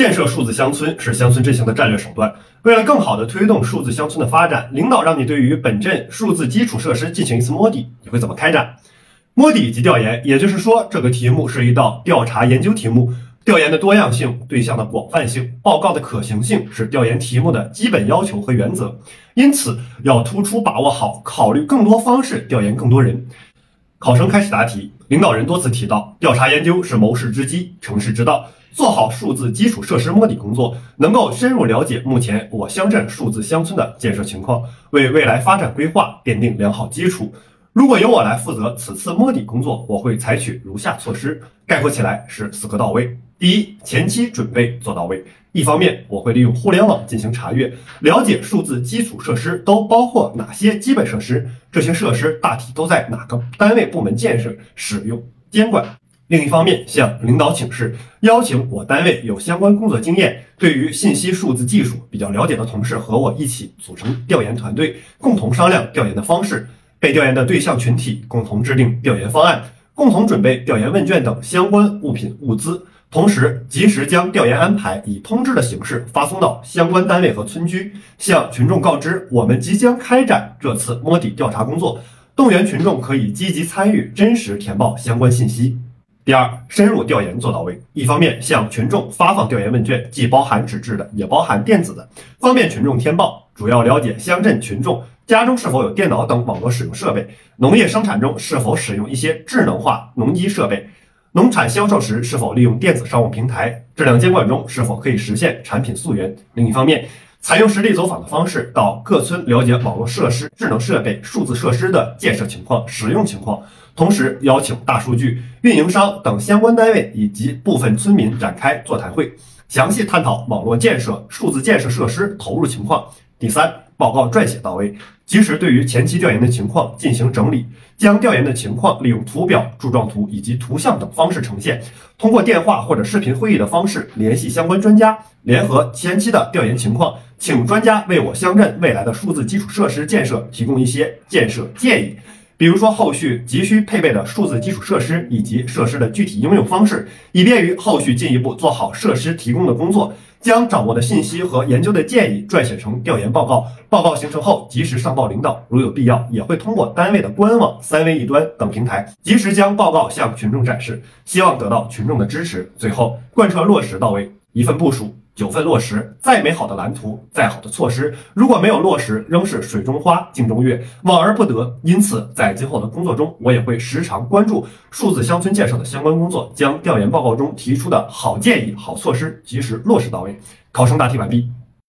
建设数字乡村是乡村振兴的战略手段。为了更好地推动数字乡村的发展，领导让你对于本镇数字基础设施进行一次摸底，你会怎么开展？摸底及调研，也就是说，这个题目是一道调查研究题目。调研的多样性、对象的广泛性、报告的可行性是调研题目的基本要求和原则。因此，要突出把握好考虑更多方式调研更多人。考生开始答题，领导人多次提到，调查研究是谋事之基、成事之道。做好数字基础设施摸底工作，能够深入了解目前我乡镇数字乡村的建设情况，为未来发展规划奠定良好基础。如果由我来负责此次摸底工作，我会采取如下措施，概括起来是四个到位。第一，前期准备做到位。一方面，我会利用互联网进行查阅，了解数字基础设施都包括哪些基本设施，这些设施大体都在哪个单位部门建设、使用、监管。另一方面，向领导请示，邀请我单位有相关工作经验、对于信息数字技术比较了解的同事和我一起组成调研团队，共同商量调研的方式。被调研的对象群体共同制定调研方案，共同准备调研问卷等相关物品物资，同时及时将调研安排以通知的形式发送到相关单位和村居，向群众告知我们即将开展这次摸底调查工作，动员群众可以积极参与，真实填报相关信息。第二，深入调研做到位。一方面向群众发放调研问卷，既包含纸质的，也包含电子的，方便群众填报，主要了解乡镇群众。家中是否有电脑等网络使用设备？农业生产中是否使用一些智能化农机设备？农产销售时是否利用电子商务平台？质量监管中是否可以实现产品溯源？另一方面，采用实地走访的方式，到各村了解网络设施、智能设备、数字设施的建设情况、使用情况，同时邀请大数据运营商等相关单位以及部分村民展开座谈会，详细探讨网络建设、数字建设设施投入情况。第三，报告撰写到位。及时对于前期调研的情况进行整理，将调研的情况利用图表、柱状图以及图像等方式呈现，通过电话或者视频会议的方式联系相关专家，联合前期的调研情况，请专家为我乡镇未来的数字基础设施建设提供一些建设建议，比如说后续急需配备的数字基础设施以及设施的具体应用方式，以便于后续进一步做好设施提供的工作。将掌握的信息和研究的建议撰写成调研报告，报告形成后及时上报领导，如有必要，也会通过单位的官网、三维一端等平台及时将报告向群众展示，希望得到群众的支持。最后，贯彻落实到位，一份部署。九份落实，再美好的蓝图，再好的措施，如果没有落实，仍是水中花，镜中月，望而不得。因此，在今后的工作中，我也会时常关注数字乡村建设的相关工作，将调研报告中提出的好建议、好措施及时落实到位。考生答题完毕。